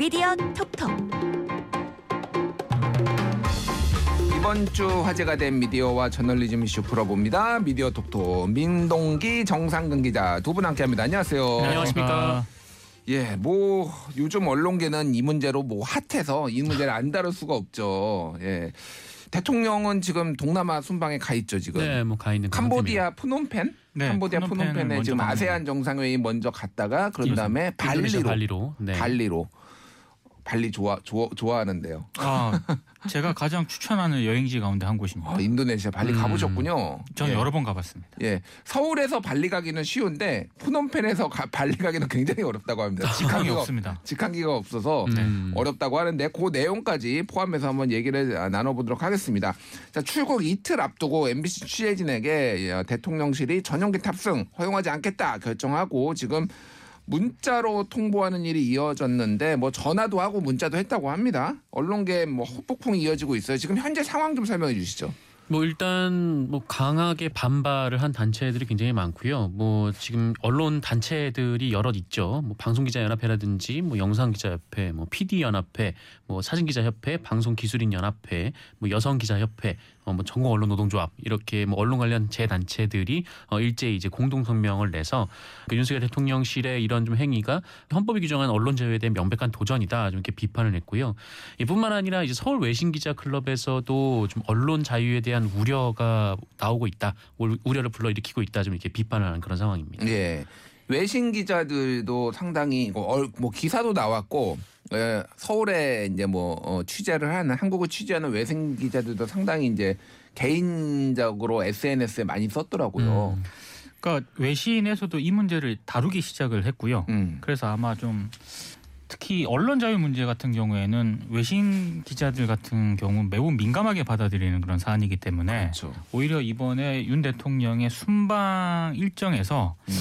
미디어 톡톡 이번 주 화제가 된 미디어와 저널리즘 이슈 풀어봅니다. 미디어 톡톡 민동기 정상근 기자 두 분 함께합니다. 안녕하세요. 네, 안녕하십니까. 예, 뭐 요즘 언론계는 이 문제로 뭐 핫해서 이 문제를 안 다룰 수가 없죠. 예. 대통령은 지금 동남아 순방에 가 있죠 지금. 네, 뭐 가 있는 캄보디아 푸놈펜? 네, 캄보디아 푸놈펜에 지금. 아세안 정상회의 먼저 갔다가 그런 다음에 발리로 발리로. 네. 발리로 발리 좋아 좋아 좋아하는데요. 아, 제가 가장 추천하는 여행지 가운데 한 곳입니다. 아, 인도네시아 발리 음. 가보셨군요. 전 예. 여러 번 가봤습니다. 예, 서울에서 발리 가기는 쉬운데 푸놈펜에서 가- 발리 가기는 굉장히 어렵다고 합니다. 직항이 직항기가 없- 없습니다. 직항기가 없어서 음. 어렵다고 하는데 그 내용까지 포함해서 한번 얘기를 아, 나눠보도록 하겠습니다. 자, 출국 이틀 앞두고 MBC 취재진에게 예, 대통령실이 전용기 탑승 허용하지 않겠다 결정하고 지금 문자로 통보하는 일이 이어졌는데 뭐 전화도 하고 문자도 했다고 합니다. 언론계 뭐 후폭풍이 이어지고 있어요. 지금 현재 상황 좀 설명해 주시죠. 뭐 일단 뭐 강하게 반발을 한 단체들이 굉장히 많고요. 뭐 지금 언론 단체들이 여럿 있죠. 뭐 방송기자 연합회라든지 뭐 영상기자 협회, 뭐 PD 연합회, 뭐 사진기자 협회, 방송기술인 연합회, 뭐 여성기자 협회, 어, 뭐 전국 언론 노동조합 이렇게 뭐 언론 관련 재 단체들이 어, 일제히 이제 공동 성명을 내서 그 윤석열 대통령실의 이런 좀 행위가 헌법이 규정한 언론 자유에 대한 명백한 도전이다 좀 이렇게 비판을 했고요. 이뿐만 아니라 이제 서울 외신 기자 클럽에서도 좀 언론 자유에 대한 우려가 나오고 있다, 우- 우려를 불러일으키고 있다 좀 이렇게 비판을 하는 그런 상황입니다. 예. 외신 기자들도 상당히 얼- 뭐 기사도 나왔고 예, 서울에 이제 뭐 어, 취재를 하는 한국을 취재하는 외신 기자들도 상당히 이제 개인적으로 SNS에 많이 썼더라고요. 음. 그러니까 외신에서도 이 문제를 다루기 시작을 했고요. 음. 그래서 아마 좀 특히 언론 자유 문제 같은 경우에는 외신 기자들 같은 경우 매우 민감하게 받아들이는 그런 사안이기 때문에 그렇죠. 오히려 이번에 윤 대통령의 순방 일정에서 음.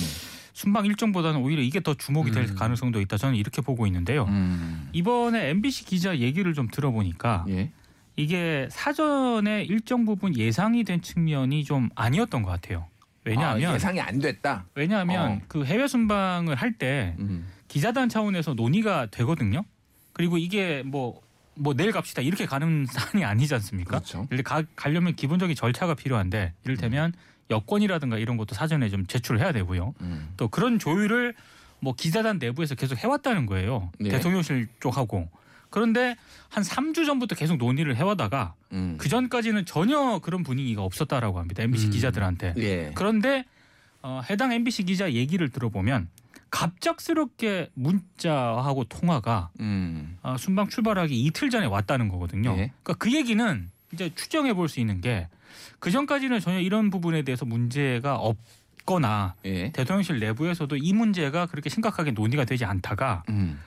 순방 일정보다는 오히려 이게 더 주목이 될 음. 가능성도 있다. 저는 이렇게 보고 있는데요. 음. 이번에 MBC 기자 얘기를 좀 들어보니까 예. 이게 사전에 일정 부분 예상이 된 측면이 좀 아니었던 것 같아요. 왜냐하면 아, 예상이 안 됐다. 왜냐하면 어. 그 해외 순방을 할때 음. 기자단 차원에서 논의가 되거든요. 그리고 이게 뭐뭐 내일 갑시다 이렇게 가는 사안이 아니지 않습니까? 그렇죠. 가, 가려면 기본적인 절차가 필요한데 이를테면 여권이라든가 이런 것도 사전에 좀 제출을 해야 되고요. 음. 또 그런 조율을 뭐 기자단 내부에서 계속 해왔다는 거예요. 네. 대통령실 쪽하고. 그런데 한 3주 전부터 계속 논의를 해와다가 음. 그 전까지는 전혀 그런 분위기가 없었다라고 합니다. MBC 음. 기자들한테. 예. 그런데 어, 해당 MBC 기자 얘기를 들어보면 갑작스럽게 문자하고 통화가 음. 어, 순방 출발하기 이틀 전에 왔다는 거거든요. 예. 그러니까 그 얘기는 이제 추정해 볼 수 있는 게 그 전까지는 전혀 이런 부분에 대해서 문제가 없 거나 예. 대통령실 내부에서도 이 문제가 그렇게 심각하게 논의가 되지 않다가 음.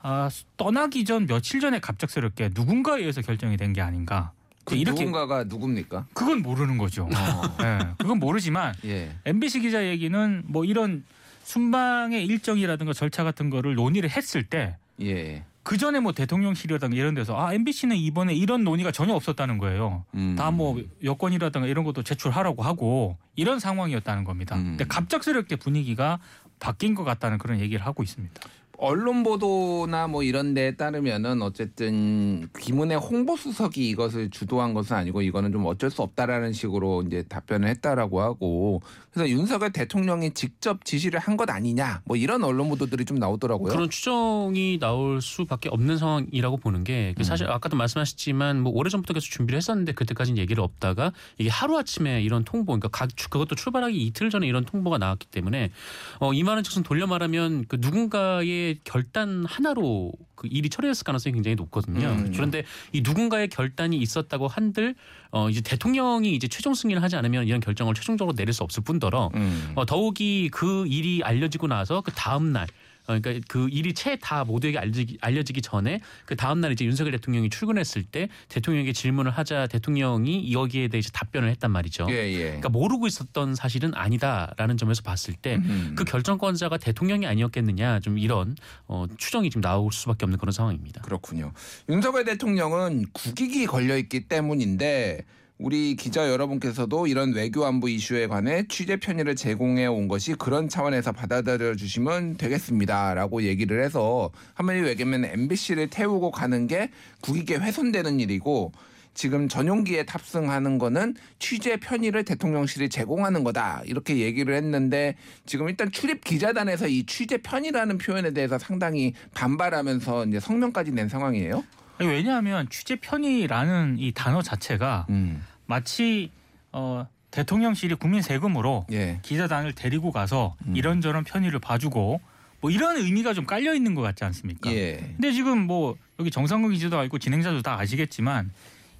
아, 떠나기 전 며칠 전에 갑작스럽게 누군가에 의해서 결정이 된 게 아닌가. 그 이렇게 누군가가 누굽니까? 그건 모르는 거죠. 어. 예, 그건 모르지만 예. MBC 기자 얘기는 뭐 이런 순방의 일정이라든가 절차 같은 거를 논의를 했을 때 예. 그 전에 뭐 대통령실이라든가 이런 데서 아 MBC는 이번에 이런 논의가 전혀 없었다는 거예요. 음. 다뭐 여권이라든가 이런 것도 제출하라고 하고 이런 상황이었다는 겁니다. 음. 근데 갑작스럽게 분위기가 바뀐 것 같다는 그런 얘기를 하고 있습니다. 언론 보도나 뭐 이런 데에 따르면은 어쨌든 김은혜 홍보수석이 이것을 주도한 것은 아니고 이거는 좀 어쩔 수 없다라는 식으로 이제 답변을 했다라고 하고 그래서 윤석열 대통령이 직접 지시를 한 것 아니냐 뭐 이런 언론 보도들이 좀 나오더라고요. 그런 추정이 나올 수밖에 없는 상황이라고 보는 게그 사실 아까도 말씀하셨지만 뭐 오래전부터 계속 준비를 했었는데 그때까지는 얘기를 없다가 이게 하루아침에 이런 통보 그러니까 각- 그것도 출발하기 이틀 전에 이런 통보가 나왔기 때문에 어, 이 말은 즉슨 돌려 말하면 그 누군가의 결단 하나로 그 일이 처리됐을 가능성이 굉장히 높거든요. 음. 그런데 이 누군가의 결단이 있었다고 한들 어, 이제 대통령이 이제 최종 승인을 하지 않으면 이런 결정을 최종적으로 내릴 수 없을 뿐더러 음. 어, 더욱이 그 일이 알려지고 나서 그 다음 날 어, 그러니까 그 일이 채 다 모두에게 알려지기, 알려지기 전에 그 다음 날 이제 윤석열 대통령이 출근했을 때 대통령에게 질문을 하자 대통령이 여기에 대해 서 답변을 했단 말이죠. 예, 예. 그러니까 모르고 있었던 사실은 아니다라는 점에서 봤을 때그 음. 결정권자가 대통령이 아니었겠느냐 좀 이런 어, 추정이 좀 나올 수밖에 없는 그런 상황입니다. 그렇군요. 윤석열 대통령은 국익이 걸려 있기 때문인데 우리 기자 여러분께서도 이런 외교 안보 이슈에 관해 취재 편의를 제공해 온 것이 그런 차원에서 받아들여 주시면 되겠습니다라고 얘기를 해서 한마디로 얘기하면 MBC를 태우고 가는 게 국익에 훼손되는 일이고 지금 전용기에 탑승하는 거는 취재 편의를 대통령실이 제공하는 거다 이렇게 얘기를 했는데 지금 일단 출입 기자단에서 이 취재 편의라는 표현에 대해서 상당히 반발하면서 이제 성명까지 낸 상황이에요. 아니, 왜냐하면 취재 편의라는 이 단어 자체가 음. 마치 어, 대통령실이 국민 세금으로 예. 기자단을 데리고 가서 음. 이런저런 편의를 봐주고 뭐 이런 의미가 좀 깔려 있는 것 같지 않습니까? 예. 근데 지금 뭐 여기 정상근 기자도 알고 진행자도 다 아시겠지만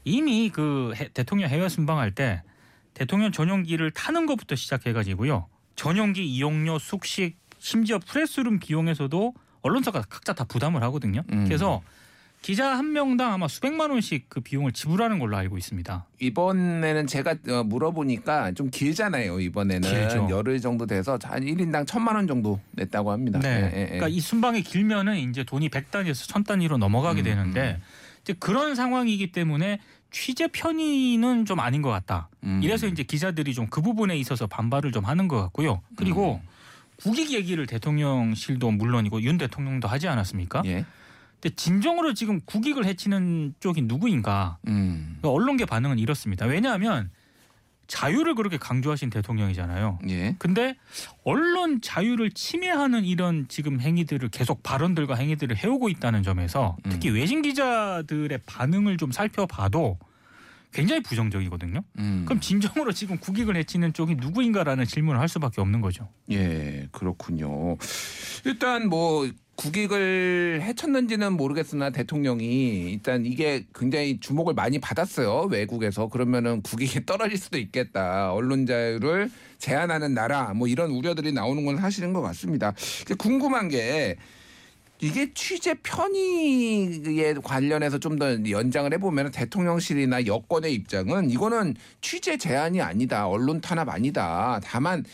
이미 그 해- 대통령 해외 순방할 때 대통령 전용기를 타는 것부터 시작해가지고요 전용기 이용료, 숙식, 심지어 프레스룸 비용에서도 언론사가 각자 다 부담을 하거든요. 음. 그래서 기자 한 명당 아마 수백만 원씩 그 비용을 지불하는 걸로 알고 있습니다. 이번에는 제가 어, 물어보니까 좀 길잖아요. 이번에는 길죠. 열흘 정도 돼서 한 1인당 천만 원 정도 냈다고 합니다. 네. 예. 그러니까 이 순방이 길면은 이제 돈이 100단위에서 1000단위로 넘어가게 음, 되는데 이제 그런 상황이기 때문에 취재 편의는 좀 아닌 것 같다. 음. 이래서 이제 기자들이 좀 그 부분에 있어서 반발을 좀 하는 것 같고요. 그리고 음. 국익 얘기를 대통령실도 물론이고 윤 대통령도 하지 않았습니까? 예. 근데 진정으로 지금 국익을 해치는 쪽이 누구인가? 음. 그러니까 언론계 반응은 이렇습니다. 왜냐하면 자유를 그렇게 강조하신 대통령이잖아요. 예. 근데 언론 자유를 침해하는 이런 지금 행위들을 계속 발언들과 행위들을 해오고 있다는 점에서 음. 특히 외신 기자들의 반응을 좀 살펴봐도 굉장히 부정적이거든요. 음. 그럼 진정으로 지금 국익을 해치는 쪽이 누구인가라는 질문을 할 수밖에 없는 거죠. 예, 그렇군요. 일단 뭐 국익을 해쳤는지는 모르겠으나 대통령이 일단 이게 굉장히 주목을 많이 받았어요. 외국에서. 그러면은 국익이 떨어질 수도 있겠다. 언론 자유를 제한하는 나라 뭐 이런 우려들이 나오는 건 사실인 것 같습니다. 궁금한 게 이게 취재 편의에 관련해서 좀 더 연장을 해보면 대통령실이나 여권의 입장은 이거는 취재 제한이 아니다. 언론 탄압 아니다. 다만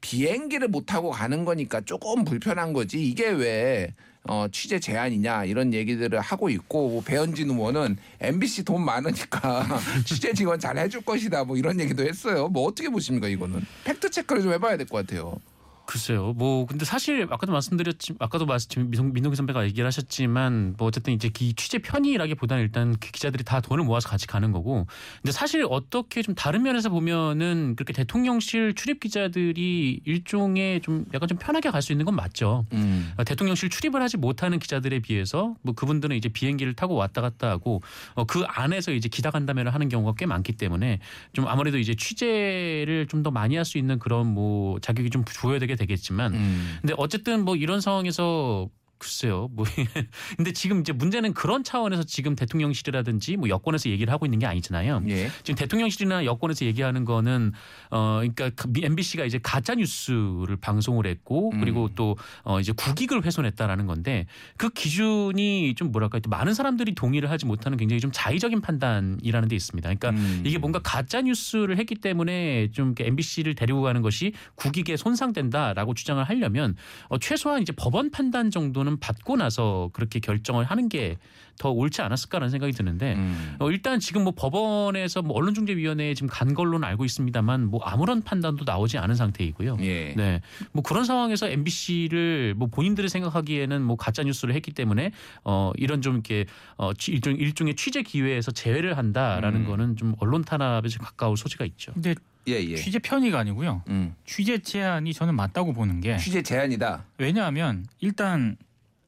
비행기를 못 타고 가는 거니까 조금 불편한 거지. 이게 왜 어, 취재 제한이냐 이런 얘기들을 하고 있고 뭐 배현진 의원은 MBC 돈 많으니까 취재 지원 잘 해줄 것이다 뭐 이런 얘기도 했어요. 뭐 어떻게 보십니까 이거는 팩트 체크를 좀 해봐야 될 것 같아요. 글쎄요. 뭐 근데 사실 아까도 말씀드렸지 아까도 말씀 민동, 민동기 선배가 얘기를 하셨지만 뭐 어쨌든 이제 기 취재 편의라기보다는 일단 그 기자들이 다 돈을 모아서 같이 가는 거고. 근데 사실 어떻게 좀 다른 면에서 보면은 그렇게 대통령실 출입 기자들이 일종의 좀 약간 좀 편하게 갈 수 있는 건 맞죠. 음. 어, 대통령실 출입을 하지 못하는 기자들에 비해서 뭐 그분들은 이제 비행기를 타고 왔다 갔다 하고 어, 그 안에서 이제 기자 간담회를 하는 경우가 꽤 많기 때문에 좀 아무래도 이제 취재를 좀 더 많이 할 수 있는 그런 뭐 자격이 좀 부여되게 되겠지만 음. 근데 어쨌든 뭐 이런 상황에서 글쎄요. 뭐 근데 지금 이제 문제는 그런 차원에서 지금 대통령실이라든지 뭐 여권에서 얘기를 하고 있는 게 아니잖아요. 예. 지금 대통령실이나 여권에서 얘기하는 거는 어 그러니까 MBC가 이제 가짜 뉴스를 방송을 했고 음. 그리고 또어 이제 국익을 훼손했다라는 건데 그 기준이 좀 뭐랄까 많은 사람들이 동의를 하지 못하는 굉장히 좀 자의적인 판단이라는 데 있습니다. 그러니까 음. 이게 뭔가 가짜 뉴스를 했기 때문에 좀 MBC를 데리고 가는 것이 국익에 손상된다라고 주장을 하려면 어 최소한 이제 법원 판단 정도는 받고 나서 그렇게 결정을 하는 게 더 옳지 않았을까라는 생각이 드는데 음. 어, 일단 지금 뭐 법원에서 뭐 언론중재위원회에 지금 간 걸로는 알고 있습니다만 뭐 아무런 판단도 나오지 않은 상태이고요. 예. 네, 뭐 그런 상황에서 MBC를 뭐 본인들이 생각하기에는 뭐 가짜 뉴스를 했기 때문에 어 이런 좀 이렇게 어 취- 일종 일종의 취재 기회에서 제외를 한다라는 음. 거는 좀 언론 탄압에 좀 가까울 소지가 있죠. 근데 예, 예. 취재 편의가 아니고요. 음. 취재 제한이 저는 맞다고 보는 게 취재 제한이다. 왜냐하면 일단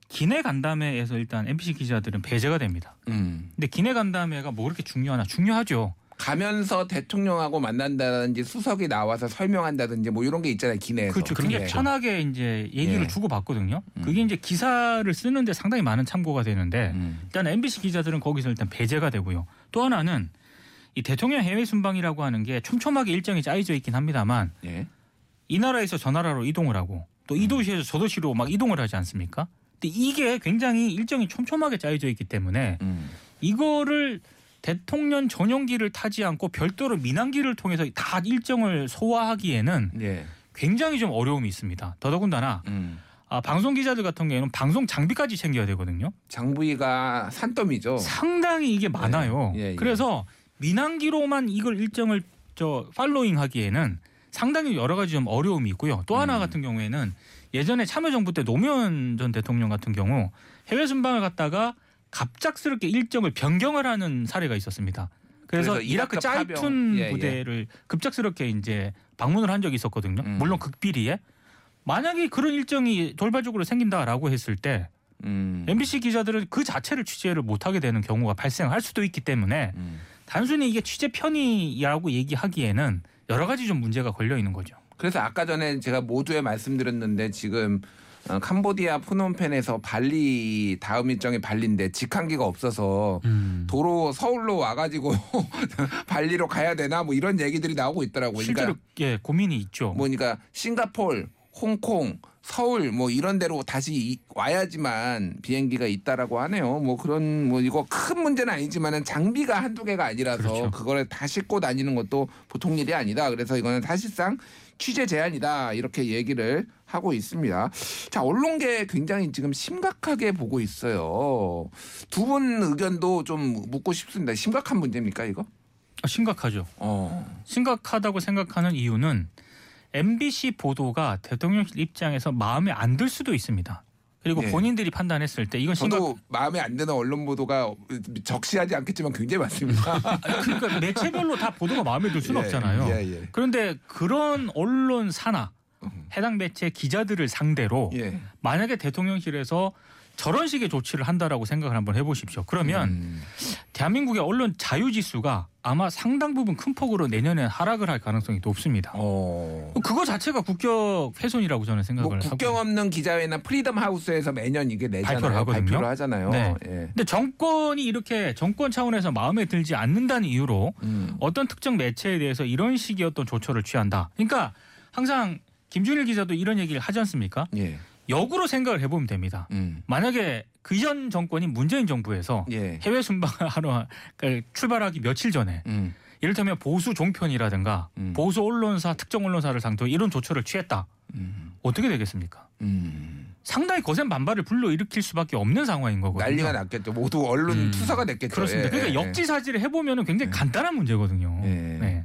기내 간담회에서 일단 MBC 기자들은 배제가 됩니다. 음. 근데 기내 간담회가 뭐 그렇게 중요하나? 중요하죠. 가면서 대통령하고 만난다든지 수석이 나와서 설명한다든지 뭐 이런 게 있잖아요 기내에서. 그렇죠. 굉장히 있죠. 편하게 이제 얘기를 예. 주고 받거든요. 음. 그게 이제 기사를 쓰는데 상당히 많은 참고가 되는데 음. 일단 MBC 기자들은 거기서 일단 배제가 되고요. 또 하나는 이 대통령 해외 순방이라고 하는 게 촘촘하게 일정이 짜여져 있긴 합니다만 예. 이 나라에서 저 나라로 이동을 하고 또이 도시에서 저 도시로 막 이동을 하지 않습니까? 근데 이게 굉장히 일정이 촘촘하게 짜여져 있기 때문에 음. 이거를 대통령 전용기를 타지 않고 별도로 민항기를 통해서 다 일정을 소화하기에는 예. 굉장히 좀 어려움이 있습니다. 더더군다나 음. 아, 방송 기자들 같은 경우에는 방송 장비까지 챙겨야 되거든요. 장부위가 산더미죠. 상당히 이게 많아요. 예, 예. 그래서 민항기로만 이걸 일정을 저 팔로잉 하기에는 상당히 여러 가지 좀 어려움이 있고요. 또 하나 음. 같은 경우에는 예전에 참여정부 때 노무현 전 대통령 같은 경우 해외 순방을 갔다가 갑작스럽게 일정을 변경을 하는 사례가 있었습니다. 그래서, 그래서 이라크 짜이툰 예, 예. 부대를 급작스럽게 이제 방문을 한 적이 있었거든요. 음. 물론 극비리에 만약에 그런 일정이 돌발적으로 생긴다라고 했을 때 음. MBC 기자들은 그 자체를 취재를 못하게 되는 경우가 발생할 수도 있기 때문에 음. 단순히 이게 취재 편의라고 얘기하기에는 여러 가지 좀 문제가 걸려 있는 거죠. 그래서 아까 전에 제가 모두에 말씀드렸는데 지금 어, 캄보디아 푸놈펜에서 발리 다음 일정이 발리인데 직항기가 없어서 음. 도로 서울로 와가지고 발리로 가야 되나 뭐 이런 얘기들이 나오고 있더라고요. 실제로 그러니까 예 고민이 있죠. 뭐니까 싱가폴, 홍콩, 서울 뭐 이런 데로 다시 이- 와야지만 비행기가 있다라고 하네요. 뭐 그런 뭐 이거 큰 문제는 아니지만은 장비가 한두 개가 아니라서 그렇죠. 그걸다 싣고 다니는 것도 보통 일이 아니다. 그래서 이거는 사실상 취재 제한이다 이렇게 얘기를 하고 있습니다. 자 언론계 굉장히 지금 심각하게 보고 있어요. 두 분 의견도 좀 묻고 싶습니다. 심각한 문제입니까 이거? 아, 심각하죠. 어. 심각하다고 생각하는 이유는 MBC 보도가 대통령실 입장에서 마음에 안 들 수도 있습니다. 그리고 예. 본인들이 판단했을 때 이건 심각. 저도 마음에 안 드는 언론 보도가 적시하지 않겠지만 굉장히 많습니다. 그러니까 매체별로 다 보도가 마음에 들 수는 예, 없잖아요. 예, 예. 그런데 그런 언론사나 해당 매체 기자들을 상대로 예. 만약에 대통령실에서 저런 식의 조치를 한다라고 생각을 한번 해보십시오. 그러면 음. 대한민국의 언론 자유 지수가 아마 상당 부분 큰 폭으로 내년에 하락을 할 가능성이 높습니다. 어. 그거 자체가 국격 훼손이라고 저는 생각을 뭐 하고. 국경 없는 기자회나 프리덤 하우스에서 매년 이게 내잖아요. 발표를 하거든요. 발표를 하잖아요. 네. 예. 근데 정권이 이렇게 정권 차원에서 마음에 들지 않는다는 이유로 음. 어떤 특정 매체에 대해서 이런 식의 어떤 조처를 취한다. 그러니까 항상 김준일 기자도 이런 얘기를 하지 않습니까? 예. 역으로 생각을 해보면 됩니다. 음. 만약에 그 전 정권인 문재인 정부에서 예. 해외 순방을 하러 그러니까 출발하기 며칠 전에 음. 이를테면 보수 종편이라든가 음. 보수 언론사 특정 언론사를 상대로 이런 조처를 취했다. 음. 어떻게 되겠습니까? 음. 상당히 거센 반발을 불러일으킬 수밖에 없는 상황인 거거든요. 난리가 났겠죠. 모두 언론 음. 투사가 됐겠죠. 그렇습니다. 예, 그러니까 예, 예. 역지사지를 해보면 굉장히 네. 간단한 문제거든요. 예. 네.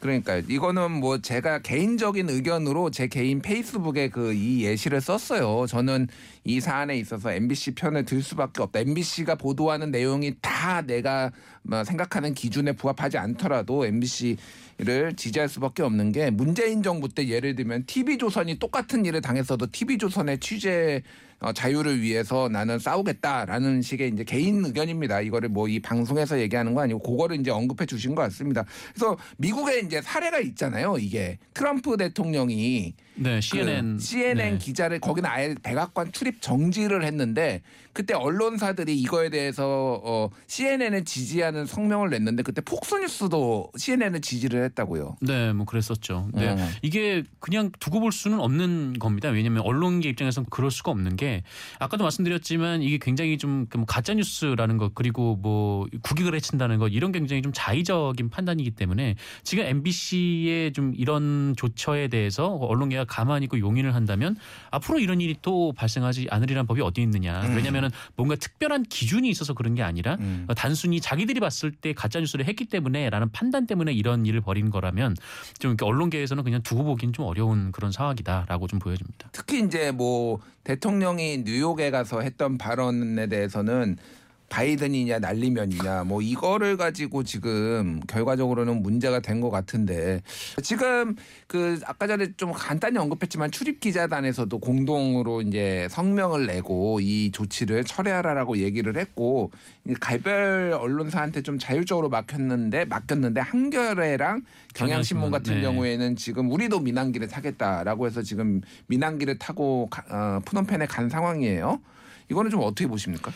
그러니까 이거는 뭐 제가 개인적인 의견으로 제 개인 페이스북에 그 이 예시를 썼어요. 저는 이 사안에 있어서 MBC 편을 들 수밖에 없다. MBC가 보도하는 내용이 다 내가 뭐 생각하는 기준에 부합하지 않더라도 MBC를 지지할 수밖에 없는 게 문재인 정부 때 예를 들면 TV조선이 똑같은 일을 당했어도 TV조선의 취재 어, 자유를 위해서 나는 싸우겠다라는 식의 이제 개인 의견입니다. 이거를 뭐 이 방송에서 얘기하는 거 아니고 그거를 이제 언급해 주신 것 같습니다. 그래서 미국에 이제 사례가 있잖아요. 이게 트럼프 대통령이 네, CNN. 그 CNN 네. 기자를 거기는 아예 백악관 출입 정지를 했는데 그때 언론사들이 이거에 대해서 어, CNN을 지지하는 성명을 냈는데 그때 폭스뉴스도 CNN을 지지를 했다고요. 네, 뭐 그랬었죠. 네. 어. 이게 그냥 두고 볼 수는 없는 겁니다. 왜냐하면 언론계 입장에서는 그럴 수가 없는 게 아까도 말씀드렸지만 이게 굉장히 좀 가짜 뉴스라는 것 그리고 뭐 국익을 해친다는 것 이런 굉장히 좀 자의적인 판단이기 때문에 지금 MBC의 좀 이런 조처에 대해서 언론계가 가만히 있고 용인을 한다면 앞으로 이런 일이 또 발생하지 않으리란 법이 어디 있느냐. 음. 왜냐하면 뭔가 특별한 기준이 있어서 그런 게 아니라 음. 어, 단순히 자기들이 봤을 때 가짜 뉴스를 했기 때문에라는 판단 때문에 이런 일을 벌인 거라면 좀 이렇게 언론계에서는 그냥 두고 보기는 좀 어려운 그런 상황이다라고 좀 보여집니다. 특히 이제 뭐 대통령이 뉴욕에 가서 했던 발언에 대해서는 바이든이냐 날리면이냐 뭐 이거를 가지고 지금 결과적으로는 문제가 된 것 같은데 지금 그 아까 전에 좀 간단히 언급했지만 출입 기자단에서도 공동으로 이제 성명을 내고 이 조치를 철회하라라고 얘기를 했고 이 갈별 언론사한테 좀 자율적으로 맡겼는데 맡겼는데 한겨레랑 경향신문 같은 네. 경우에는 지금 우리도 민항기를 타겠다라고 해서 지금 민항기를 타고 가- 어, 푸놈펜에 간 상황이에요. 이거는 좀 어떻게 보십니까?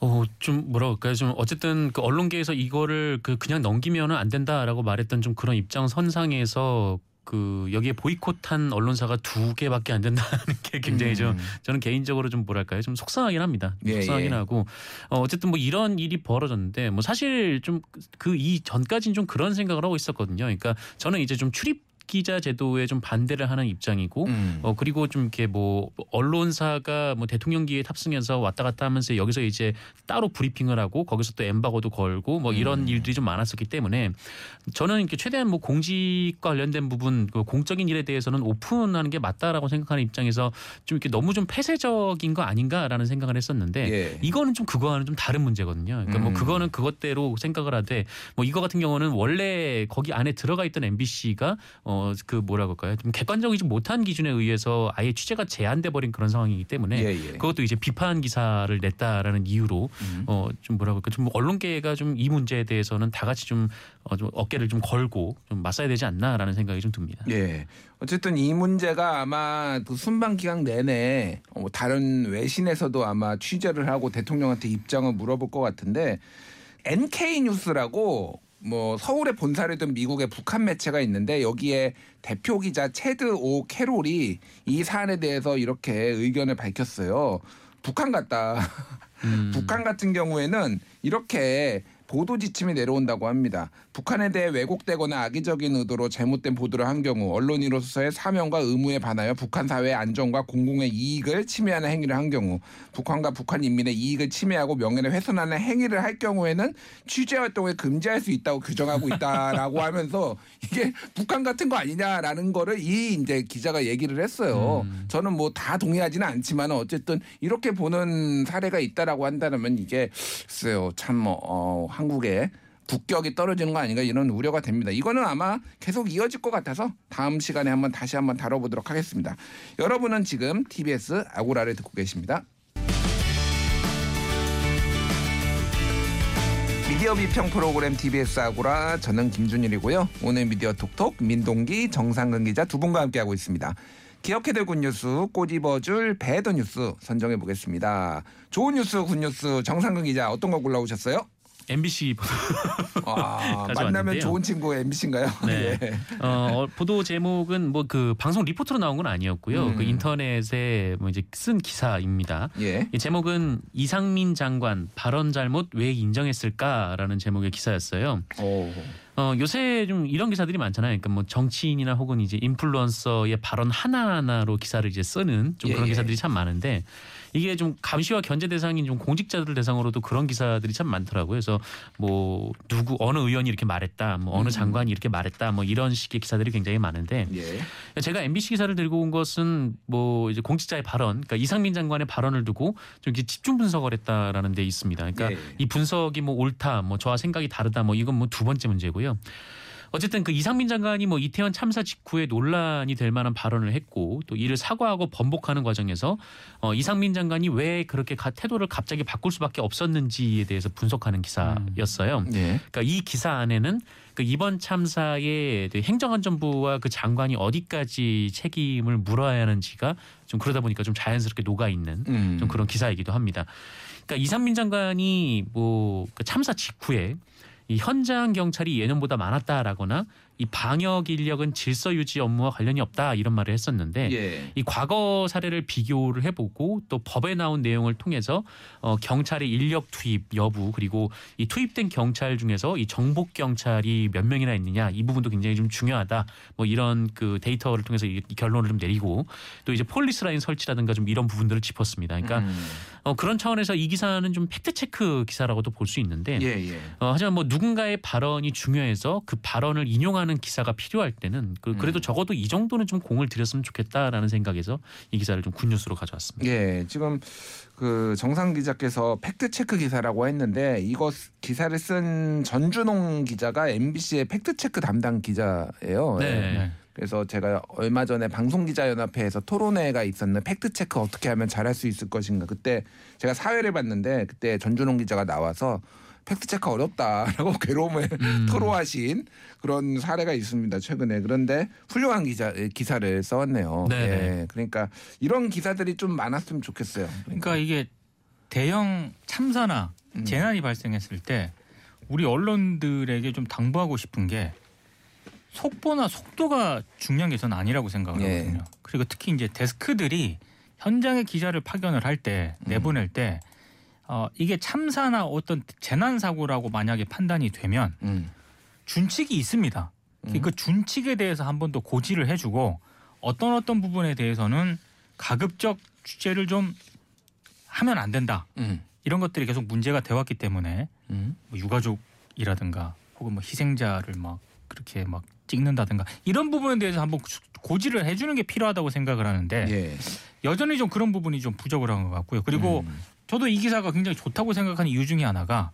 어, 좀 뭐라 그럴까요? 좀 어쨌든 그 언론계에서 이거를 그 그냥 넘기면은 안 된다라고 말했던 좀 그런 입장 선상에서 그 여기에 보이콧한 언론사가 두 개밖에 안 된다는 게 굉장히 좀 저는 개인적으로 좀 뭐랄까요 좀 속상하긴 합니다. 음. 예, 속상하긴 예. 하고 어, 어쨌든 뭐 이런 일이 벌어졌는데 뭐 사실 좀 그 이 전까지는 좀 그런 생각을 하고 있었거든요. 그러니까 저는 이제 좀 출입 기자 제도에 좀 반대를 하는 입장이고 음. 어 그리고 좀 이렇게 뭐 언론사가 뭐 대통령기에 탑승해서 왔다 갔다 하면서 여기서 이제 따로 브리핑을 하고 거기서 또 엠바고도 걸고 뭐 이런 음. 일들이 좀 많았었기 때문에 저는 이렇게 최대한 뭐 공직과 관련된 부분 그 공적인 일에 대해서는 오픈하는 게 맞다라고 생각하는 입장에서 좀 이렇게 너무 좀 폐쇄적인 거 아닌가라는 생각을 했었는데 예. 이거는 좀 그거와는 좀 다른 문제거든요. 그러니까 뭐 음. 그거는 그것대로 생각을 하되 뭐 이거 같은 경우는 원래 거기 안에 들어가 있던 MBC가 어그 뭐라고 할까요? 좀 객관적이지 못한 기준에 의해서 아예 취재가 제한돼 버린 그런 상황이기 때문에 예, 예. 그것도 이제 비판 기사를 냈다라는 이유로 음. 어좀 뭐라고 할까 좀 언론계가 좀 이 문제에 대해서는 다 같이 좀, 어, 좀 어깨를 좀 걸고 좀 맞서야 되지 않나라는 생각이 좀 듭니다. 예. 어쨌든 이 문제가 아마 그 순방 기간 내내 어, 다른 외신에서도 아마 취재를 하고 대통령한테 입장을 물어볼 것 같은데 NK 뉴스라고 뭐 서울에 본사를 둔 미국의 북한 매체가 있는데 여기에 대표 기자 체드 오 캐롤이 이 사안에 대해서 이렇게 의견을 밝혔어요. 북한 같다. 음. 북한 같은 경우에는 이렇게 보도 지침이 내려온다고 합니다. 북한에 대해 왜곡되거나 악의적인 의도로 잘못된 보도를 한 경우 언론인으로서의 사명과 의무에 반하여 북한 사회의 안정과 공공의 이익을 침해하는 행위를 한 경우 북한과 북한 인민의 이익을 침해하고 명예를 훼손하는 행위를 할 경우에는 취재 활동을 금지할 수 있다고 규정하고 있다라고 하면서 이게 북한 같은 거 아니냐라는 거를 이 이제 기자가 얘기를 했어요. 저는 뭐 다 동의하지는 않지만 어쨌든 이렇게 보는 사례가 있다라고 한다면 이게 글쎄요 참뭐 어, 한국의 국격이 떨어지는 거 아닌가 이런 우려가 됩니다. 이거는 아마 계속 이어질 것 같아서 다음 시간에 한번 다시 한번 다뤄보도록 하겠습니다. 여러분은 지금 TBS 아고라를 듣고 계십니다. 미디어 비평 프로그램 TBS 아고라 저는 김준일이고요. 오늘 미디어 톡톡 민동기 정상근 기자 두 분과 함께하고 있습니다. 기억해둘 good news 꼬집어줄 bad news 선정해 보겠습니다. 좋은 뉴스 good news 정상근 기자 어떤 거 골라오셨어요? MBC 아, 가져왔는데요. 만나면 좋은 친구 MBC인가요? 네. 예. 어, 어, 보도 제목은 뭐 그 방송 리포트로 나온 건 아니었고요. 음. 그 인터넷에 뭐 이제 쓴 기사입니다. 예. 이 제목은 이상민 장관 발언 잘못 왜 인정했을까라는 제목의 기사였어요. 오. 어, 요새 좀 이런 기사들이 많잖아요. 그러니까 뭐 정치인이나 혹은 이제 인플루언서의 발언 하나하나로 기사를 이제 쓰는 좀 예, 그런 예. 기사들이 참 많은데 이게 좀 감시와 견제 대상인 좀 공직자들 대상으로도 그런 기사들이 참 많더라고요. 그래서 뭐 누구 어느 의원이 이렇게 말했다, 뭐 어느 음. 장관이 이렇게 말했다, 뭐 이런 식의 기사들이 굉장히 많은데 예. 제가 MBC 기사를 들고 온 것은 뭐 이제 공직자의 발언, 그러니까 이상민 장관의 발언을 두고 좀 이렇게 집중 분석을 했다라는 데 있습니다. 그러니까 예. 이 분석이 뭐 옳다, 뭐 저와 생각이 다르다, 뭐 이건 뭐 두 번째 문제고요. 어쨌든 그 이상민 장관이 뭐 이태원 참사 직후에 논란이 될 만한 발언을 했고 또 이를 사과하고 번복하는 과정에서 어 이상민 장관이 왜 그렇게 가- 태도를 갑자기 바꿀 수밖에 없었는지에 대해서 분석하는 기사였어요. 예. 그러니까 이 기사 안에는 그 이번 참사에 그 행정안전부와 그 장관이 어디까지 책임을 물어야 하는지가 좀 그러다 보니까 좀 자연스럽게 녹아 있는 음. 좀 그런 기사이기도 합니다. 그러니까 이상민 장관이 뭐그 참사 직후에 이 현장 경찰이 예년보다 많았다라거나 이 방역 인력은 질서 유지 업무와 관련이 없다 이런 말을 했었는데 예. 이 과거 사례를 비교를 해보고 또 법에 나온 내용을 통해서 어, 경찰의 인력 투입 여부 그리고 이 투입된 경찰 중에서 이 정복 경찰이 몇 명이나 있느냐 이 부분도 굉장히 좀 중요하다 뭐 이런 그 데이터를 통해서 이, 이 결론을 좀 내리고 또 이제 폴리스 라인 설치라든가 좀 이런 부분들을 짚었습니다. 그러니까 음. 어, 그런 차원에서 이 기사는 좀 팩트 체크 기사라고도 볼 수 있는데 예, 예. 어, 하지만 뭐 누군가의 발언이 중요해서 그 발언을 인용하는 기사가 필요할 때는 그, 그래도 음. 적어도 이 정도는 좀 공을 들였으면 좋겠다라는 생각에서 이 기사를 좀 good news로 가져왔습니다. 예, 지금 그 정상근 기자께서 팩트 체크 기사라고 했는데 이거 쓰- 기사를 쓴 전준홍 기자가 MBC의 팩트 체크 담당 기자예요. 네. 예. 네. 그래서 제가 얼마 전에 방송기자연합회에서 토론회가 있었는데 팩트 체크 어떻게 하면 잘할 수 있을 것인가 그때 제가 사회를 봤는데 그때 전준홍 기자가 나와서 팩트 체크 어렵다라고 괴로움을 음. 토로하신 그런 사례가 있습니다 최근에 그런데 훌륭한 기자 기사를 써왔네요. 네. 예, 그러니까 이런 기사들이 좀 많았으면 좋겠어요. 그러니까 이게 대형 참사나 음. 재난이 발생했을 때 우리 언론들에게 좀 당부하고 싶은 게 속보나 속도가 중요한 게 저는 아니라고 생각을 예. 하거든요. 그리고 특히 이제 데스크들이 현장에 기자를 파견을 할때 음. 내보낼 때 어, 이게 참사나 어떤 재난 사고라고 만약에 판단이 되면 음. 준칙이 있습니다. 음. 그 준칙에 대해서 한 번 더 고지를 해주고 어떤 어떤 부분에 대해서는 가급적 취재를 좀 하면 안 된다. 음. 이런 것들이 계속 문제가 되었기 때문에 음. 뭐 유가족이라든가 혹은 뭐 희생자를 막 그렇게 막 찍는다든가 이런 부분에 대해서 한번 고지를 해주는 게 필요하다고 생각을 하는데 예. 여전히 좀 그런 부분이 좀 부족을 한것 같고요. 그리고 음. 저도 이 기사가 굉장히 좋다고 생각하는 이유 중에 하나가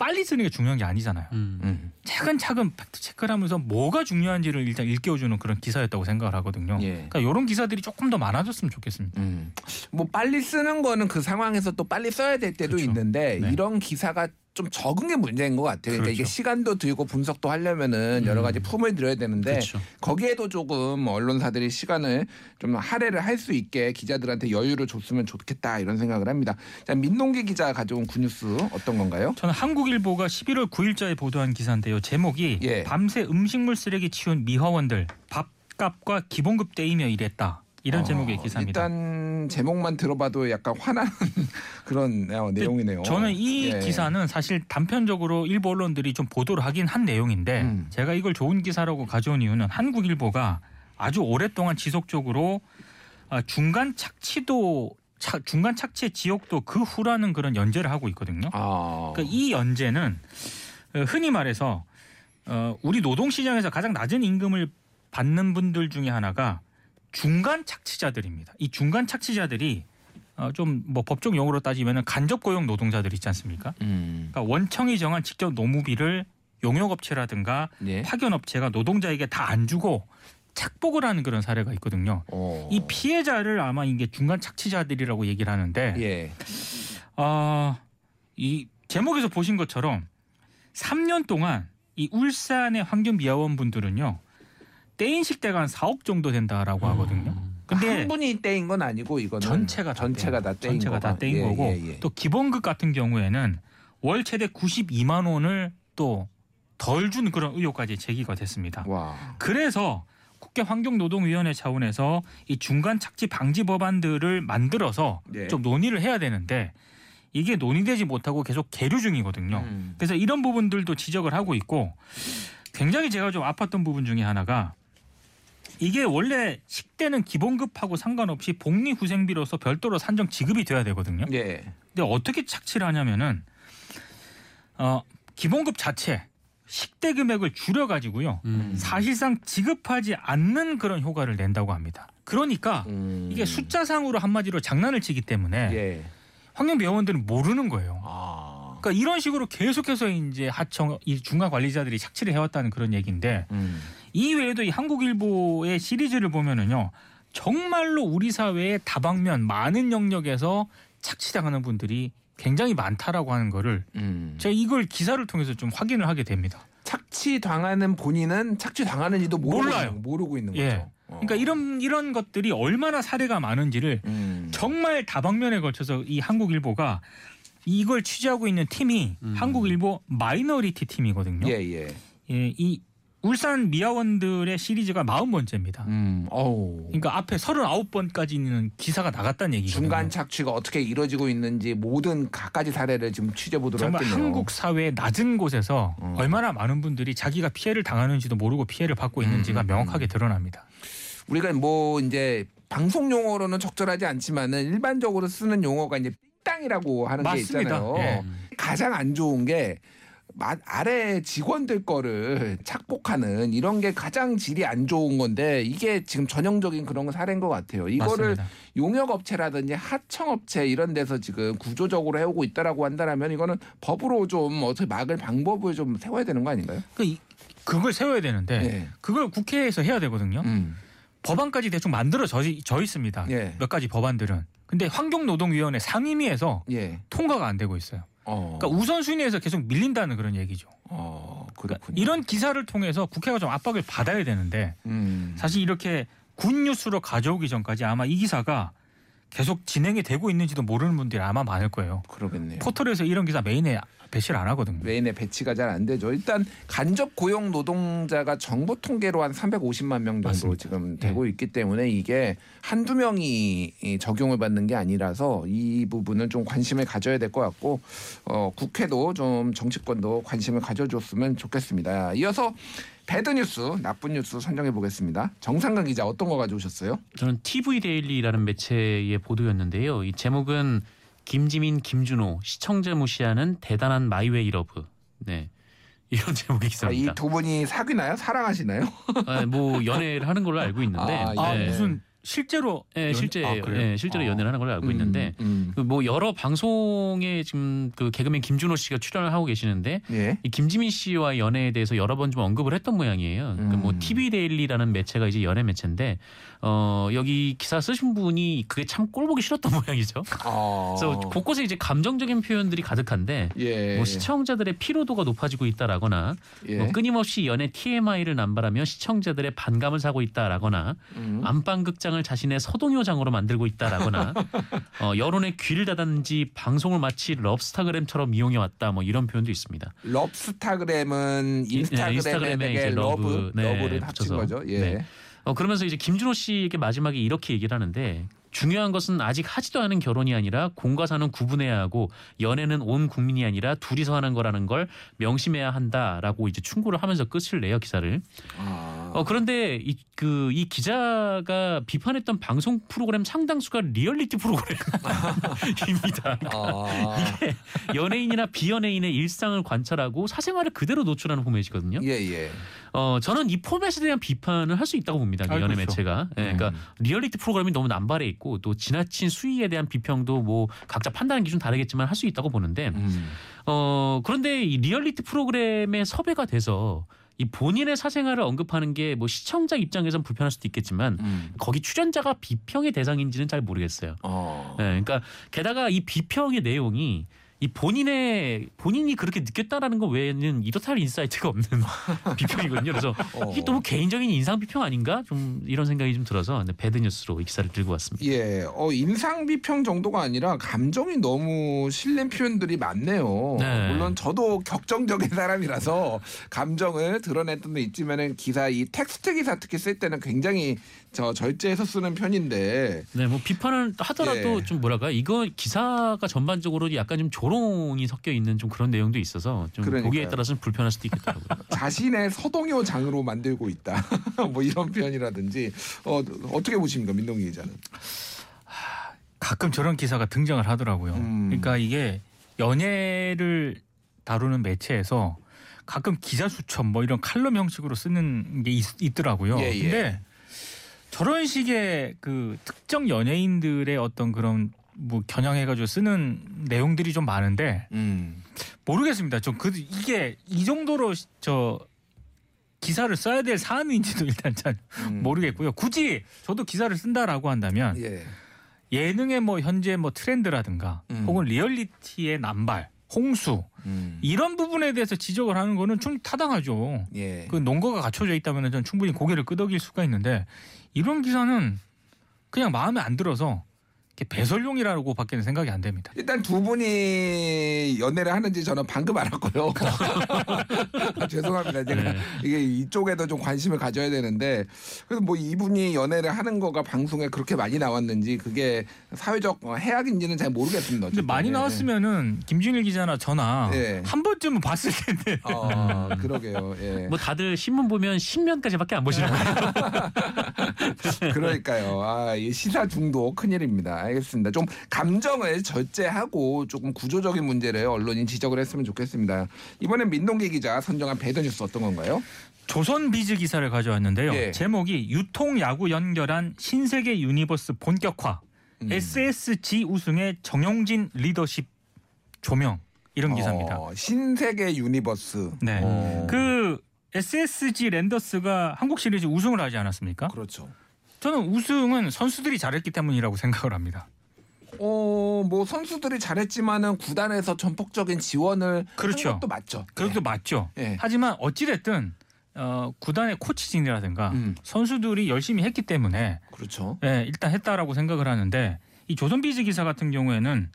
빨리 쓰는 게 중요한 게 아니잖아요. 음. 음. 차근차근 팩트 체크를 하면서 뭐가 중요한지를 일단 일깨워주는 그런 기사였다고 생각을 하거든요. 예. 그러니까 이런 기사들이 조금 더 많아졌으면 좋겠습니다. 음. 뭐 빨리 쓰는 거는 그 상황에서 또 빨리 써야 될 때도 그렇죠. 있는데 네. 이런 기사가 좀 적은 게 문제인 것 같아요. 그러니까 이게 그렇죠. 시간도 들고 분석도 하려면은 여러 가지 품을 들여야 되는데 그렇죠. 거기에도 조금 언론사들이 시간을 좀 할애를 할 수 있게 기자들한테 여유를 줬으면 좋겠다 이런 생각을 합니다. 자 민동기 기자 가져온 굿뉴스 어떤 건가요? 저는 한국일보가 11월 9일자에 보도한 기사인데요. 제목이 예. 밤새 음식물 쓰레기 치운 미화원들 밥값과 기본급 떼이며 일했다. 이런 어, 제목의 기사입니다. 일단 제목만 들어봐도 약간 화나는 그런 어, 내용이네요. 저는 이 예. 기사는 사실 단편적으로 일부 언론들이 좀 보도를 하긴 한 내용인데 음. 제가 이걸 좋은 기사라고 가져온 이유는 한국일보가 아주 오랫동안 지속적으로 아, 중간 착취도 차- 중간 착취의 지옥도 그 후라는 그런 연재를 하고 있거든요. 아. 그러니까 이 연재는 어, 흔히 말해서 어, 우리 노동 시장에서 가장 낮은 임금을 받는 분들 중에 하나가 중간 착취자들입니다. 이 중간 착취자들이 어, 좀뭐 법적 용어로 따지면 간접 고용 노동자들 있지 않습니까? 음. 그러니까 원청이 정한 직접 노무비를 용역업체라든가 예. 파견업체가 노동자에게 다 안 주고 착복을 하는 그런 사례가 있거든요. 어. 이 피해자를 아마 이게 중간 착취자들이라고 얘기를 하는데 예. 아, 이 제목에서 보신 것처럼 3년 동안 이 울산의 환경미화원 분들은요 떼인 식 대가 한 4억 정도 된다라고 하거든요. 근데 한 분이 떼인 건 아니고 이거는 전체가 다 전체가 다 거- 떼인 전체가 다. 떼인 예, 거고 예, 예. 또 기본급 같은 경우에는 월 최대 92만 원을 또 덜 준 그런 의혹까지 제기가 됐습니다. 와. 그래서 국회 환경노동위원회 차원에서 이 중간 착취 방지 법안들을 만들어서 예. 좀 논의를 해야 되는데 이게 논의되지 못하고 계속 계류 중이거든요. 음. 그래서 이런 부분들도 지적을 하고 있고 굉장히 제가 좀 아팠던 부분 중에 하나가 이게 원래 식대는 기본급하고 상관없이 복리후생비로서 별도로 산정 지급이 돼야 되거든요. 예. 근데 어떻게 착취를 하냐면은 어 기본급 자체 식대 금액을 줄여 가지고요. 음. 사실상 지급하지 않는 그런 효과를 낸다고 합니다. 그러니까 음. 이게 숫자상으로 한마디로 장난을 치기 때문에 예. 환경미화원들은 모르는 거예요. 아. 그러니까 이런 식으로 계속해서 이제 하청 이 중간 관리자들이 착취를 해왔다는 그런 얘기인데 음. 이 외에도 이 한국일보의 시리즈를 보면은요 정말로 우리 사회의 다방면 많은 영역에서 착취당하는 분들이 굉장히 많다라고 하는 거를 음. 제가 이걸 기사를 통해서 좀 확인을 하게 됩니다. 착취 당하는 본인은 착취 당하는지도 모르고 몰라요. 모르고 있는 예. 거죠. 어. 그러니까 이런 이런 것들이 얼마나 사례가 많은지를 음. 정말 다방면에 걸쳐서 이 한국일보가 이걸 취재하고 있는 팀이 음. 한국일보 마이너리티 팀이거든요. 예, 예. 예, 이 울산 미아원들의 시리즈가 40번째입니다. 음. 어우. 그러니까 앞에 39번까지 있는 기사가 나갔다는 얘기거든요. 중간 착취가 어떻게 이루어지고 있는지 모든 갖가지 사례를 지금 취재 보도록 정말 했겠네요. 한국 사회의 낮은 곳에서 음. 얼마나 많은 분들이 자기가 피해를 당하는지도 모르고 피해를 받고 있는지가 음, 음, 명확하게 드러납니다. 우리가 뭐 이제 방송 용어로는 적절하지 않지만은 일반적으로 쓰는 용어가 이제 삥땅이라고 하는 게 맞습니다. 있잖아요. 예. 가장 안 좋은 게 마- 아래 직원들 거를 착복하는 이런 게 가장 질이 안 좋은 건데 이게 지금 전형적인 그런 사례인 것 같아요. 이거를 맞습니다. 용역업체라든지 하청업체 이런 데서 지금 구조적으로 해오고 있다라고 한다라면 이거는 법으로 좀 어떻게 막을 방법을 좀 세워야 되는 거 아닌가요? 그 이- 그걸 세워야 되는데 예. 그걸 국회에서 해야 되거든요. 음. 법안까지 대충 만들어져 져 있습니다. 예. 몇 가지 법안들은. 근데 환경노동위원회 상임위에서 예. 통과가 안 되고 있어요. 어. 그러니까 우선순위에서 계속 밀린다는 그런 얘기죠. 어. 그러니까 그렇군요. 이런 기사를 통해서 국회가 좀 압박을 받아야 되는데 음. 사실 이렇게 good news로 가져오기 전까지 아마 이 기사가 계속 진행이 되고 있는지도 모르는 분들이 아마 많을 거예요. 그러겠네요. 포털에서 이런 기사 메인에 배치를 안 하거든요. 메인에 배치가 잘 안 되죠. 일단 간접 고용 노동자가 정부 통계로 한 350만 명 정도 맞습니다. 지금 되고 있기 때문에 이게 한두 명이 이 적용을 받는 게 아니라서 이 부분은 좀 관심을 가져야 될 것 같고 어, 국회도 좀 정치권도 관심을 가져줬으면 좋겠습니다. 이어서 bad news, 나쁜 뉴스 선정해 보겠습니다. 정상근 기자 어떤 거 가져오셨어요? 저는 TV 데일리라는 매체의 보도였는데요. 이 제목은 김지민, 김준호 시청자 무시하는 대단한 my way love. 네. 이런 제목의 아, 기사입니다. 이 두 분이 사귀나요? 사랑하시나요? 아, 뭐 연애를 하는 걸로 알고 있는데 아, 아 네. 무슨 실제로 네, 연- 실제 아? 네, 실제로 아. 연애를 하는 걸로 알고 있는데 음, 그뭐 여러 방송에 지금 그 개그맨 김준호 씨가 출연을 하고 계시는데 음. 예. 이 김지민 씨와 연애에 대해서 여러 번 좀 언급을 했던 모양이에요. 그러니까 뭐 음. TV 데일리라는 매체가 이제 연예 매체인데 어 여기 기사 쓰신 분이 그게 참 꼴보기 싫었던 모양이죠. 어. 그래서 곳곳에 이제 감정적인 표현들이 가득한데 예. 뭐 시청자들의 피로도가 높아지고 있다라거나 예. 뭐 끊임없이 연애 TMI를 남발하며 시청자들의 반감을 사고 있다라거나 음. 안방 극장을 자신의 서동요장으로 만들고 있다라거나 어, 여론의 귀를 닫았는지 방송을 마치 럽스타그램처럼 이용해 왔다 뭐 이런 표현도 있습니다. 럽스타그램은 이- 네, 인스타그램에 인스타그램에 되게 이제 러브, 러브, 네, 러브를 합친. 거죠. 예. 네. 어, 그러면서 이제 김준호 씨에게 마지막에 이렇게 얘기를 하는데 중요한 것은 아직 하지도 않은 결혼이 아니라 공과 사는 구분해야 하고 연애는 온 국민이 아니라 둘이서 하는 거라는 걸 명심해야 한다라고 이제 충고를 하면서 끝을 내요 기사를. 아. 어, 그런데 이, 그, 이 기자가 비판했던 방송 프로그램 상당수가 리얼리티 프로그램입니다. 아. 연예인이나 비연예인의 일상을 관찰하고 사생활을 그대로 노출하는 포맷이거든요. 예, 예. 어, 저는 이 포맷에 대한 비판을 할 수 있다고 봅니다. 그 아, 연예 그렇죠. 매체가. 예, 그러니까 리얼리티 프로그램이 너무 남발해 있고 또 지나친 수위에 대한 비평도 뭐 각자 판단 기준 다르겠지만 할 수 있다고 보는데 음. 어, 그런데 이 리얼리티 프로그램에 섭외가 돼서 이 본인의 사생활을 언급하는 게 뭐 시청자 입장에선 불편할 수도 있겠지만 음. 거기 출연자가 비평의 대상인지는 잘 모르겠어요. 어. 예, 그러니까 게다가 이 비평의 내용이 이 본인의 본인이 그렇게 느꼈다라는 것 외에는 이렇다 할 insight가 없는 비평이거든요. 그래서 어. 이게 너무 개인적인 인상 비평 아닌가? 좀 이런 생각이 좀 들어서 네, bad news로 이 기사를 들고 왔습니다. 예, 어, 인상 비평 정도가 아니라 감정이 너무 실린 표현들이 많네요. 네. 물론 저도 격정적인 사람이라서 감정을 드러냈던 데 있지만은 기사 이 텍스트 기사 특히 쓸 때는 굉장히 저 절제해서 쓰는 편인데 네, 뭐 비판을 하더라도 예. 좀 뭐랄까 이거 기사가 전반적으로 약간 좀 조롱이 섞여 있는 좀 그런 내용도 있어서 좀 그러니까요. 보기에 따라서는 불편할 수도 있겠더라고요. 자신의 서동요 장으로 만들고 있다. 뭐 이런 표현이라든지 어, 어떻게 보십니까, 민동기 기자는? 가끔 저런 기사가 등장을 하더라고요. 음. 그러니까 이게 연예를 다루는 매체에서 가끔 기사 수첩 뭐 이런 칼럼 형식으로 쓰는 게 있, 더라고요 예, 예. 근데 저런 식의 그 특정 연예인들의 어떤 그런 뭐 겨냥해가지고 쓰는 내용들이 좀 많은데 음. 모르겠습니다. 좀 그 이게 이 정도로 저 기사를 써야 될 사안인지도 일단 잘 음. 모르겠고요. 굳이 저도 기사를 쓴다라고 한다면 예. 예능의 뭐 현재 뭐 트렌드라든가 음. 혹은 리얼리티의 남발, 홍수 음. 이런 부분에 대해서 지적을 하는 거는 좀 타당하죠. 예. 그 논거가 갖춰져 있다면 전 충분히 고개를 끄덕일 수가 있는데 이런 기사는 그냥 마음에 안 들어서 배설용이라고 밖에는 생각이 안 됩니다. 일단 두 분이 연애를 하는지 저는 방금 알았고요. 죄송합니다. 제가 네. 이게 이쪽에도 좀 관심을 가져야 되는데 그래서 뭐 이분이 연애를 하는 거가 방송에 그렇게 많이 나왔는지 그게 사회적 어, 해악인지는 잘 모르겠습니다. 근데. 많이 예. 나왔으면은 김준일 기자나 저나 네. 한 번쯤은 봤을 텐데. 어, 그러게요. 예. 뭐 다들 신문 보면 10면까지밖에 안 보시는 거예요. 그러니까요. 아, 이 시사 중독 큰일입니다. 알겠습니다. 좀 감정을 절제하고 조금 구조적인 문제를 언론이 지적을 했으면 좋겠습니다. 이번엔 민동기 기자 선정한 bad news 어떤 건가요? 조선 비즈 기사를 가져왔는데요. 예. 제목이 유통 야구 연결한 신세계 universe 본격화. 음. SSG 우승의 정용진 리더십 조명 이런 기사입니다. 어, 신세계 universe. 네. 어, 그 SSG 랜더스가 한국 시리즈 우승을 하지 않았습니까? 그렇죠. 저는 우승은 선수들이 잘했기 때문이라고 생각을 합니다. 어, 뭐 선수들이 잘했지만은 구단에서 전폭적인 지원을 그렇죠. 한 것도 맞죠. 그것도 맞죠. 예. 하지만 어찌 됐든 어, 구단의 코치진이라든가 음. 선수들이 열심히 했기 때문에 그렇죠. 예, 일단 했다라고 생각을 하는데 이 조선비즈 기사 같은 경우에는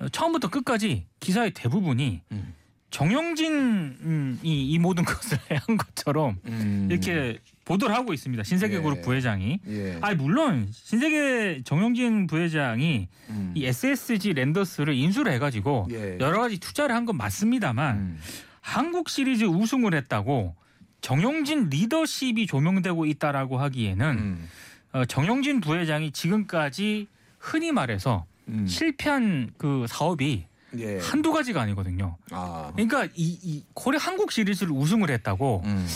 어, 처음부터 끝까지 기사의 대부분이 음. 정영진이 이 모든 것을 한 것처럼 음. 이렇게 보도를 하고 있습니다. 신세계 그룹 예. 부회장이. 예. 아니 물론 신세계 정영진 부회장이 음. 이 SSG 랜더스를 인수를 해가지고 예. 여러 가지 투자를 한 건 맞습니다만 음. 한국 시리즈 우승을 했다고 정용진 리더십이 조명되고 있다라고 하기에는 음. 어, 정용진 부회장이 지금까지 흔히 말해서 음. 실패한 그 사업이 예. 한두 가지가 아니거든요. 아. 그러니까 이, 이 고려 한국 시리즈를 우승을 했다고 음.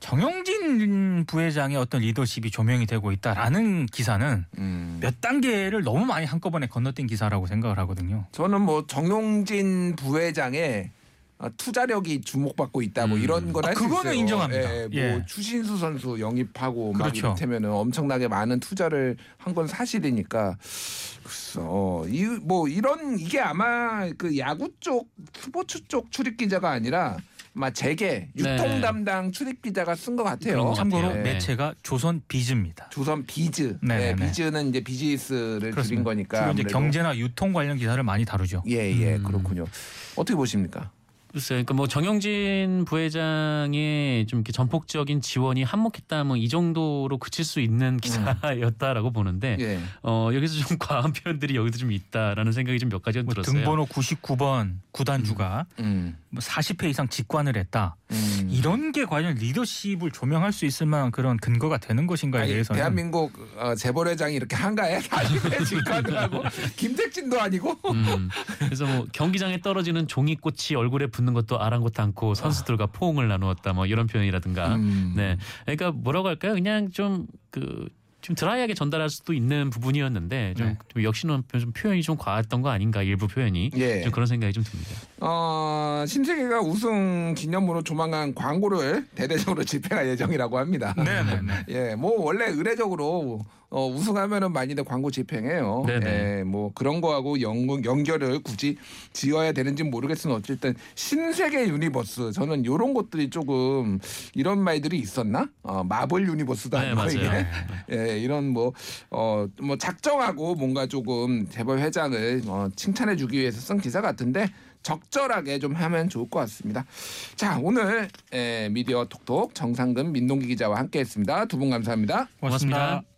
정영진 부회장의 어떤 리더십이 조명이 되고 있다라는 기사는 음. 몇 단계를 너무 많이 한꺼번에 건너뛴 기사라고 생각을 하거든요. 저는 뭐 정용진 부회장의 아, 투자력이 주목받고 있다 뭐 음. 이런 건 아, 할수 그거는 있어요. 인정합니다. 예, 뭐 예. 추신수 선수 영입하고 막 그렇죠. 이를테면은 엄청나게 많은 투자를 한 건 사실이니까 글쎄 이뭐 이런 이게 아마 그 야구 쪽 스포츠 쪽 출입 기자가 아니라 아마 재계 유통 네. 담당 출입 기자가 쓴 것 같아요. 것 참고로. 예. 매체가 조선 비즈입니다. 조선 비즈. 네, 네, 네, 네. 비즈는 이제 비즈니스를 그렇습니다. 거니까 주로 이제. 경제나 유통 관련 기사를 많이 다루죠. 예, 예, 음. 그렇군요. 어떻게 보십니까? 글쎄요. 그러니까 뭐 정영진 부회장의 좀 이렇게 전폭적인 지원이 한몫했다 뭐이 정도로 그칠 수 있는 기사였다라고 보는데 예. 어 여기서 좀 과한 표현들이 여기도 좀 있다라는 생각이 좀 몇 가지 뭐 들었어요. 등번호 99번 구단주가 음. 뭐 40회 이상 직관을 했다. 음. 이런 게 과연 리더십을 조명할 수 있을 만한 그런 근거가 되는 것인가에 아니, 대해서는 대한민국 어, 재벌회장이 이렇게 한가해? 40회 직관을 하고 김택진도 아니고 음, 그래서 뭐 경기장에 떨어지는 종이꽃이 얼굴에 붙는 것도 아랑곳 않고 선수들과 포옹을 나누었다 뭐 이런 표현이라든가 음. 네 그러니까 뭐라고 할까요 그냥 좀그 좀 드라이하게 전달할 수도 있는 부분이었는데 좀, 네. 좀 역시는 좀 표현이 좀 과했던 거 아닌가 일부 표현이 예. 좀 그런 생각이 좀 듭니다. 어, 신세계가 우승 기념으로 조만간 광고를 대대적으로 집행할 예정이라고 합니다. 네네네. 예, 뭐 원래 의례적으로 어, 우승하면은 많이들 광고 집행해요. 네네. 예, 뭐 그런 거하고 연, 연결을 굳이 지어야 되는지 는 모르겠으나 어쨌든 신세계 universe 저는 이런 것들이 조금 이런 말들이 있었나? 어, Marvel universe도 네 맞아요. 이게 예, 이런 뭐, 어, 뭐 작정하고 뭔가 조금 재벌 회장을 어, 칭찬해주기 위해서 쓴 기사 같은데 적절하게 좀 하면 좋을 것 같습니다. 자, 오늘 에, 미디어 톡톡 정상근 민동기 기자와 함께했습니다. 두 분 감사합니다. 고맙습니다. 고맙습니다.